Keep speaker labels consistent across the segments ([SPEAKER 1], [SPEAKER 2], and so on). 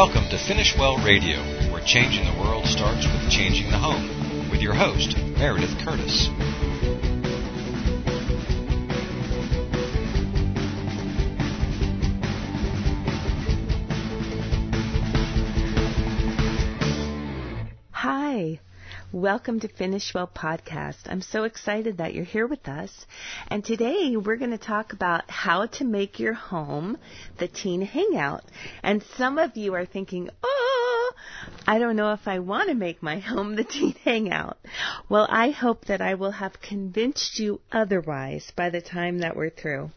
[SPEAKER 1] Welcome to Finish Well Radio, where changing the world starts with changing the home, with your host, Meredith Curtis.
[SPEAKER 2] Welcome to Finish Well Podcast. I'm so excited that you're here with us. And today we're going to talk about how to make your home the teen hangout. And some of you are thinking, oh, I don't know if I want to make my home the teen hangout. Well, I hope that I will have convinced you otherwise by the time that we're through.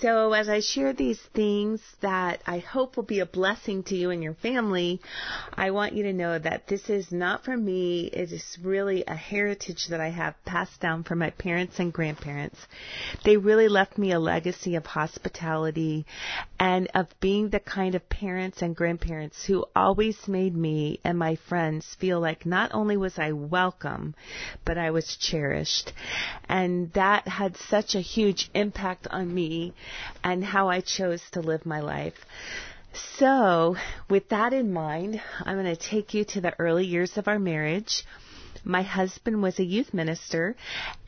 [SPEAKER 2] So, as I share these things that I hope will be a blessing to you and your family, I want you to know that this is not from me. It is really a heritage that I have passed down from my parents and grandparents. They really left me a legacy of hospitality and of being the kind of parents and grandparents who always made me and my friends feel like not only was I welcome, but I was cherished. And that had such a huge impact on me and how I chose to live my life. So, with that in mind, I'm going to take you to the early years of our marriage. My husband was a youth minister,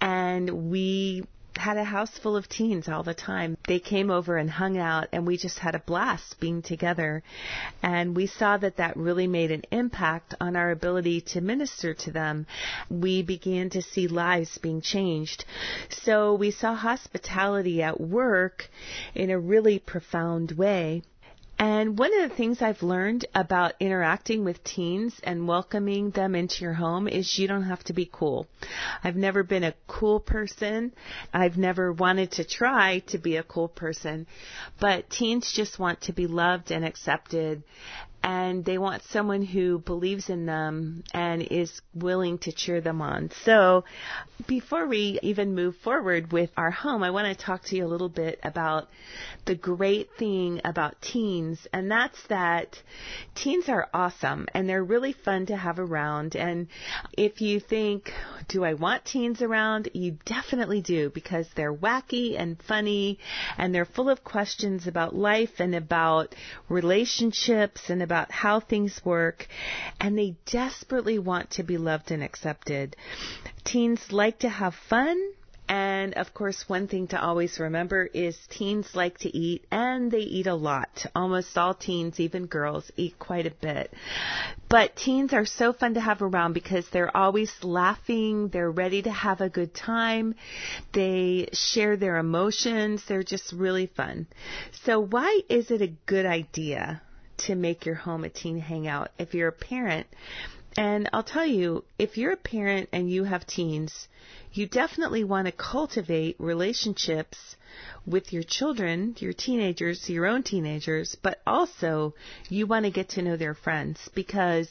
[SPEAKER 2] and we had a house full of teens all the time. They came over and hung out, and we just had a blast being together. And we saw that that really made an impact on our ability to minister to them. We began to see lives being changed. So we saw hospitality at work in a really profound way. And one of the things I've learned about interacting with teens and welcoming them into your home is you don't have to be cool. I've never been a cool person. I've never wanted to try to be a cool person. But teens just want to be loved and accepted and they want someone who believes in them and is willing to cheer them on. So, before we even move forward with our home, I want to talk to you a little bit about the great thing about teens, and that's that teens are awesome and they're really fun to have around. And if you think, do I want teens around? You definitely do because they're wacky and funny and they're full of questions about life and about relationships and about how things work, and they desperately want to be loved and accepted. Teens like to have fun, and of course, one thing to always remember is teens like to eat and they eat a lot. Almost all teens, even girls, eat quite a bit. But teens are so fun to have around because they're always laughing. They're ready to have a good time. They share their emotions. They're just really fun. So why is it a good idea to make your home a teen hangout if you're a parent. And I'll tell you, if you're a parent and you have teens, you definitely want to cultivate relationships with your children, your teenagers, your own teenagers, but also you want to get to know their friends because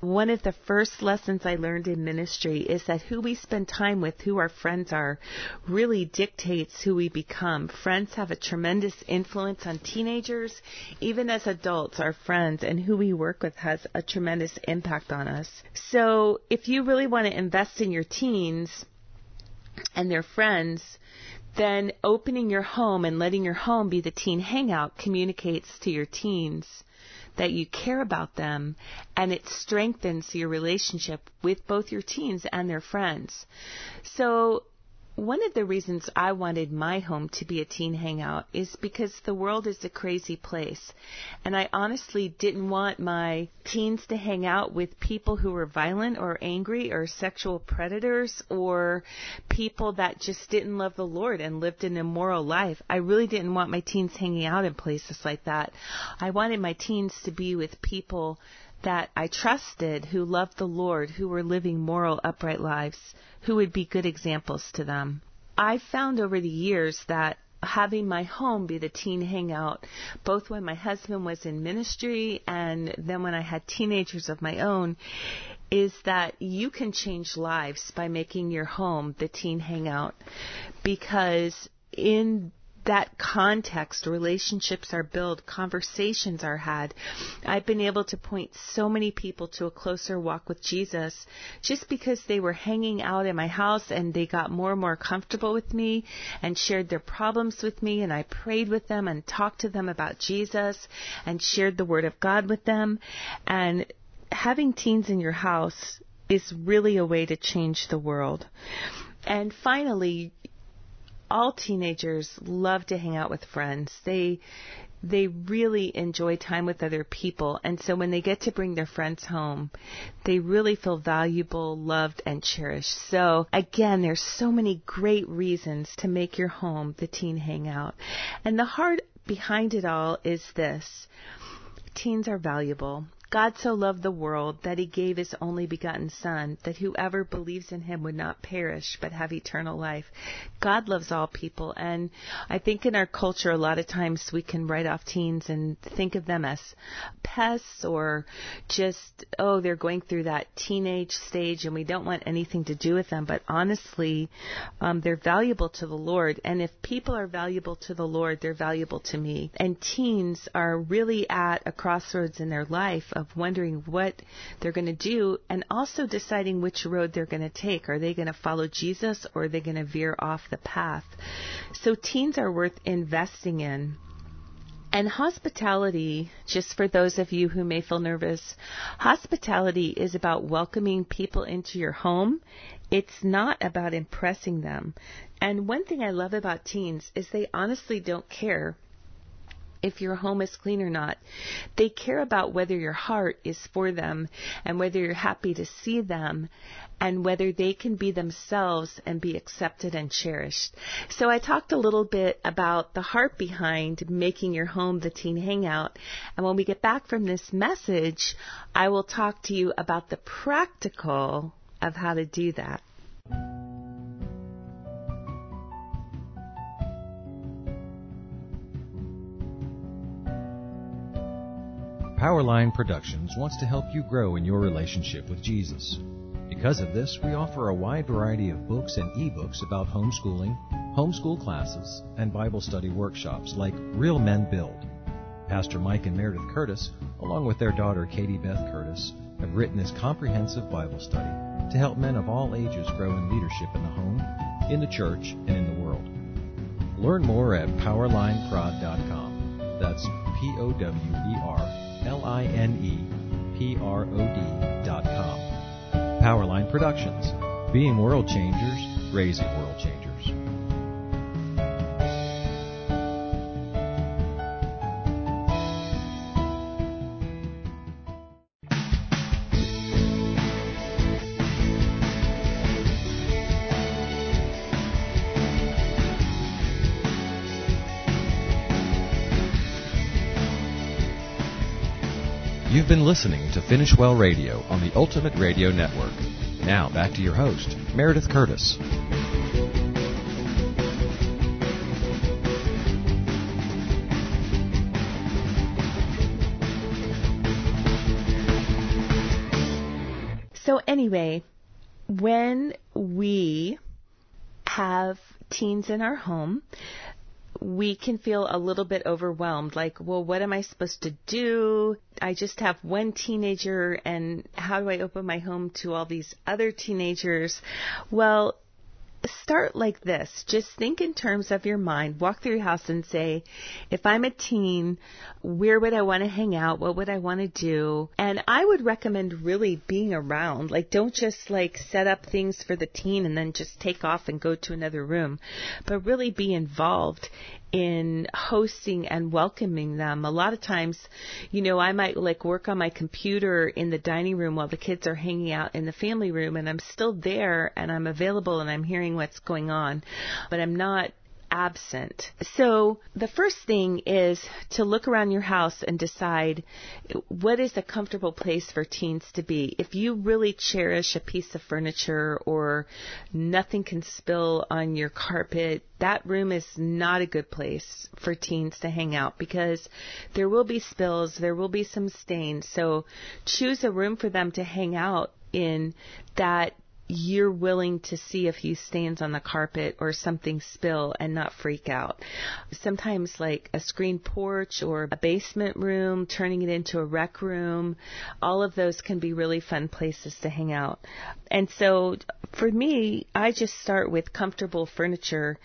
[SPEAKER 2] one of the first lessons I learned in ministry is that who we spend time with, who our friends are, really dictates who we become. Friends have a tremendous influence on teenagers. Even as adults, our friends and who we work with has a tremendous impact on us. So if you really want to invest in your teens and their friends, then opening your home and letting your home be the teen hangout communicates to your teens that you care about them and it strengthens your relationship with both your teens and their friends. So one of the reasons I wanted my home to be a teen hangout is because the world is a crazy place. And I honestly didn't want my teens to hang out with people who were violent or angry or sexual predators or people that just didn't love the Lord and lived an immoral life. I really didn't want my teens hanging out in places like that. I wanted my teens to be with people that I trusted who loved the Lord, who were living moral, upright lives, who would be good examples to them. I found over the years that having my home be the teen hangout, both when my husband was in ministry and then when I had teenagers of my own, is that you can change lives by making your home the teen hangout because in that context, relationships are built, conversations are had. I've been able to point so many people to a closer walk with Jesus just because they were hanging out in my house and they got more and more comfortable with me and shared their problems with me and I prayed with them and talked to them about Jesus and shared the word of God with them and having teens in your house is really a way to change the world. And finally, all teenagers love to hang out with friends. They they really enjoy time with other people. And so when they get to bring their friends home they really feel valuable loved and cherished. So again there's so many great reasons to make your home the teen hangout. And the heart behind it all is this. Teens are valuable God so loved the world that he gave his only begotten Son, that whoever believes in him would not perish, but have eternal life. God loves all people, and I think in our culture, a lot of times we can write off teens and think of them as pests or just, oh, they're going through that teenage stage and we don't want anything to do with them. But honestly, um, they're valuable to the Lord, and if people are valuable to the Lord, they're valuable to me. And teens are really at a crossroads in their life of wondering what they're going to do and also deciding which road they're going to take. Are they going to follow Jesus or are they going to veer off the path? So teens are worth investing in. And hospitality, just for those of you who may feel nervous, hospitality is about welcoming people into your home. It's not about impressing them. And one thing I love about teens is they honestly don't care if your home is clean or not. They care about whether your heart is for them and whether you're happy to see them and whether they can be themselves and be accepted and cherished. So I talked a little bit about the heart behind making your home the teen hangout. And when we get back from this message, I will talk to you about the practical of how to do that.
[SPEAKER 1] Powerline Productions wants to help you grow in your relationship with Jesus. Because of this, we offer a wide variety of books and ebooks about homeschooling, homeschool classes, and Bible study workshops like Real Men Build. Pastor Mike and Meredith Curtis, along with their daughter Katie Beth Curtis, have written this comprehensive Bible study to help men of all ages grow in leadership in the home, in the church, and in the world. Learn more at powerlineprod.com. That's P O W E R L-I-N-E-P-R-O-D dot com. Powerline Productions. Being world changers, raising world changers. You've been listening to Finish Well Radio on the Ultimate Radio Network. Now back to your host, Meredith Curtis.
[SPEAKER 2] So, anyway, when we have teens in our home, we can feel a little bit overwhelmed like, well, what am I supposed to do? I just have one teenager and how do I open my home to all these other teenagers? Well, start like this. Just think in terms of your mind. Walk through your house and say, if I'm a teen, where would I want to hang out? What would I want to do? And I would recommend really being around. Like, don't just like set up things for the teen and then just take off and go to another room, but really be involved in hosting and welcoming them. A lot of times, you know, I might like work on my computer in the dining room while the kids are hanging out in the family room and I'm still there and I'm available and I'm hearing what's going on, but I'm not absent. So the first thing is to look around your house and decide what is a comfortable place for teens to be. If you really cherish a piece of furniture or nothing can spill on your carpet, that room is not a good place for teens to hang out because there will be spills, there will be some stains. So choose a room for them to hang out in that you're willing to see a few stains on the carpet or something spill and not freak out. Sometimes like a screen porch or a basement room, turning it into a rec room, all of those can be really fun places to hang out. And so for me, I just start with comfortable furniture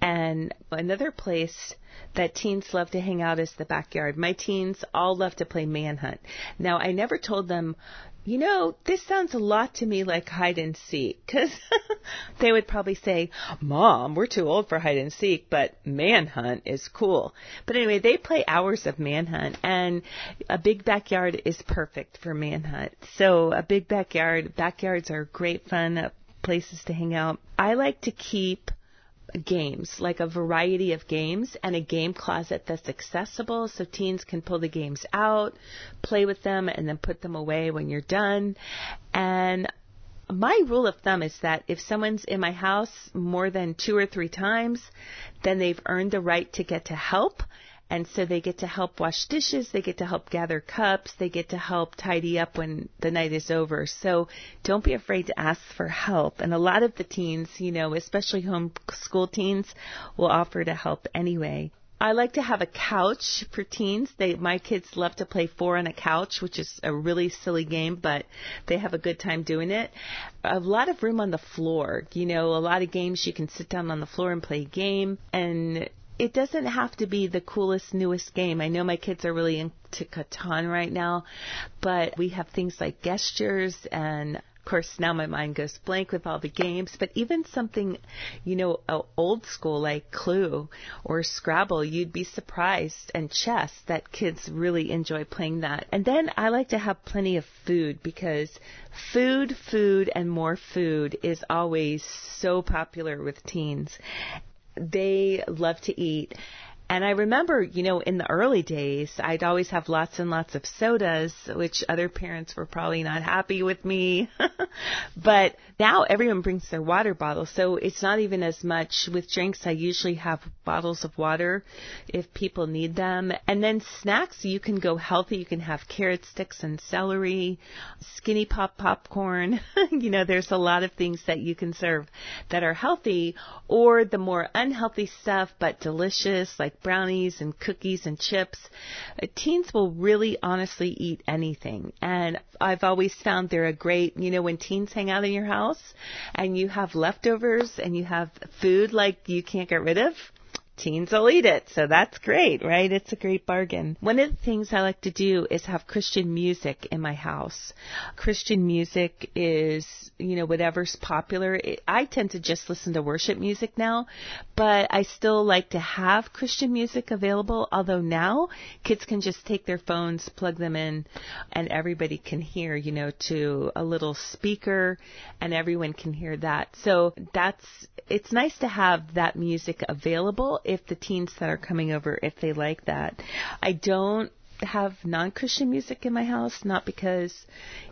[SPEAKER 2] and another place that teens love to hang out is the backyard. My teens all love to play manhunt. Now, I never told them you know, this sounds a lot to me like hide and seek. Because they would probably say, Mom, we're too old for hide and seek, but manhunt is cool. But anyway, they play hours of manhunt, and a big backyard is perfect for manhunt. So a big backyard, backyards are great fun uh, places to hang out. I like to keep games, like a variety of games, and a game closet that's accessible so teens can pull the games out, play with them, and then put them away when you're done. And my rule of thumb is that if someone's in my house more than two or three times, then they've earned the right to get to help and so they get to help wash dishes, they get to help gather cups, they get to help tidy up when the night is over. So don't be afraid to ask for help. And a lot of the teens, you know, especially homeschool teens, will offer to help anyway. I like to have a couch for teens. They, my kids love to play four on a couch, which is a really silly game, but they have a good time doing it. A lot of room on the floor. You know, a lot of games you can sit down on the floor and play a game. And it doesn't have to be the coolest, newest game. I know my kids are really into Catan right now, but we have things like gestures and of course, now my mind goes blank with all the games, but even something, you know, old school like Clue or Scrabble, you'd be surprised, and chess, that kids really enjoy playing that. And then I like to have plenty of food because food, food, and more food is always so popular with teens they love to eat. And I remember, you know, in the early days, I'd always have lots and lots of sodas, which other parents were probably not happy with me. but now everyone brings their water bottle, so it's not even as much with drinks. I usually have bottles of water if people need them. And then snacks, you can go healthy. You can have carrot sticks and celery, skinny pop popcorn. you know, there's a lot of things that you can serve that are healthy or the more unhealthy stuff but delicious like brownies and cookies and chips. Uh, teens will really honestly eat anything. And I've always found they're a great, you know, when teens hang out in your house and you have leftovers and you have food like you can't get rid of, teens will eat it. So that's great, right? It's a great bargain. One of the things I like to do is have Christian music in my house. Christian music is, you know, whatever's popular. I tend to just listen to worship music now, but I still like to have Christian music available, although now kids can just take their phones, plug them in, and everybody can hear, you know, to a little speaker and everyone can hear that. So that's, it's nice to have that music available if the teens that are coming over, if they like that. I don't have non-Christian music in my house, not because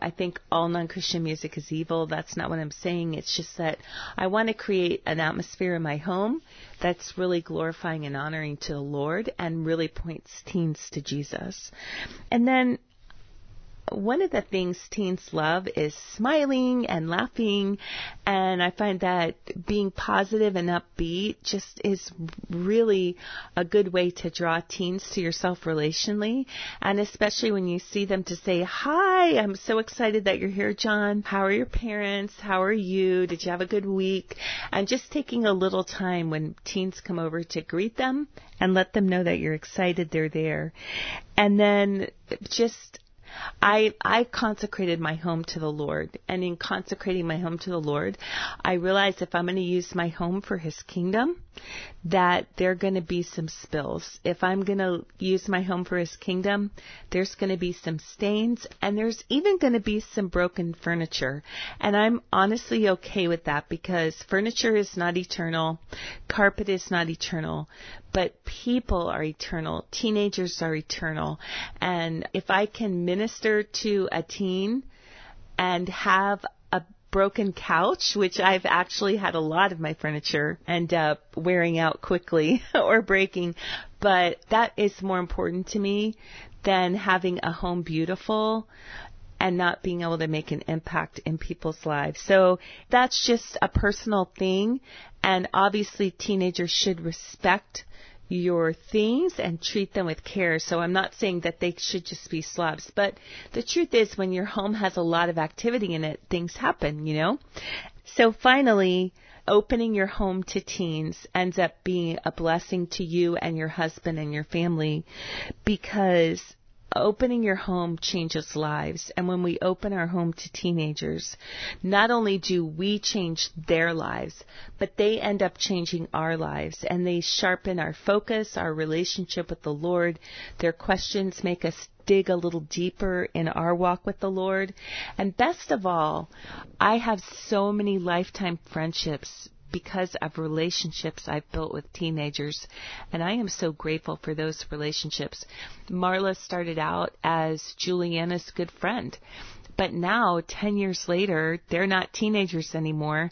[SPEAKER 2] I think all non-Christian music is evil. That's not what I'm saying. It's just that I want to create an atmosphere in my home that's really glorifying and honoring to the Lord and really points teens to Jesus. And then one of the things teens love is smiling and laughing, and I find that being positive and upbeat just is really a good way to draw teens to yourself relationally, and especially when you see them to say, Hi, I'm so excited that you're here, John. How are your parents? How are you? Did you have a good week? And just taking a little time when teens come over to greet them and let them know that you're excited they're there. And then just I I consecrated my home to the Lord, and in consecrating my home to the Lord, I realized if I'm going to use my home for His kingdom, that there are going to be some spills. If I'm going to use my home for His kingdom, there's going to be some stains, and there's even going to be some broken furniture. And I'm honestly okay with that because furniture is not eternal, carpet is not eternal, but people are eternal. Teenagers are eternal. And if I can minister to a teen and have broken couch, which I've actually had a lot of my furniture end up wearing out quickly or breaking, but that is more important to me than having a home beautiful and not being able to make an impact in people's lives. So that's just a personal thing. And obviously teenagers should respect your things and treat them with care. So I'm not saying that they should just be slobs, but the truth is when your home has a lot of activity in it, things happen, you know? So finally, opening your home to teens ends up being a blessing to you and your husband and your family because opening your home changes lives. And when we open our home to teenagers, not only do we change their lives, but they end up changing our lives and they sharpen our focus, our relationship with the Lord. Their questions make us dig a little deeper in our walk with the Lord. And best of all, I have so many lifetime friendships because of relationships I've built with teenagers, and I am so grateful for those relationships. Marla started out as Juliana's good friend, but now, 10 years later, they're not teenagers anymore.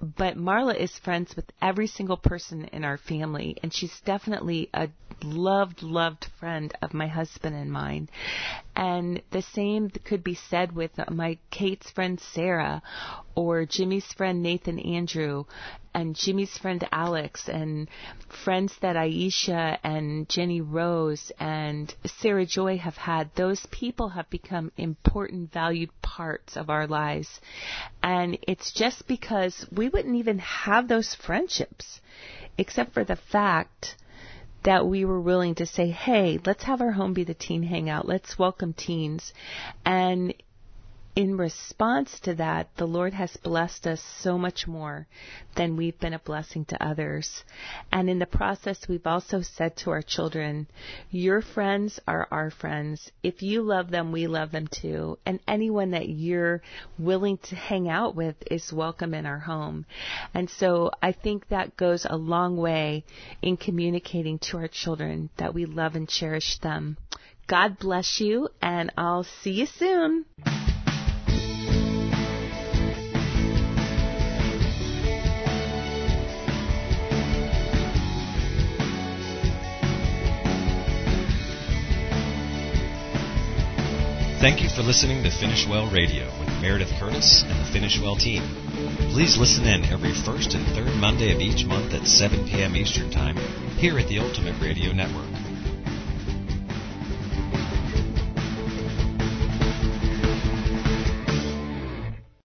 [SPEAKER 2] But Marla is friends with every single person in our family, and she's definitely a loved, loved friend of my husband and mine. And the same could be said with my Kate's friend Sarah, or Jimmy's friend Nathan Andrew, and Jimmy's friend Alex, and friends that Aisha and Jenny Rose and Sarah Joy have had. Those people have become important, valued parts of our lives. And it's just because we wouldn't even have those friendships, except for the fact that we were willing to say, hey, let's have our home be the teen hangout. Let's welcome teens. And in response to that, the Lord has blessed us so much more than we've been a blessing to others. And in the process, we've also said to our children, your friends are our friends. If you love them, we love them too. And anyone that you're willing to hang out with is welcome in our home. And so I think that goes a long way in communicating to our children that we love and cherish them. God bless you, and I'll see you soon.
[SPEAKER 1] Thank you for listening to Finish Well Radio with Meredith Curtis and the Finish Well team. Please listen in every first and third Monday of each month at 7 p.m. Eastern Time here at the Ultimate Radio Network.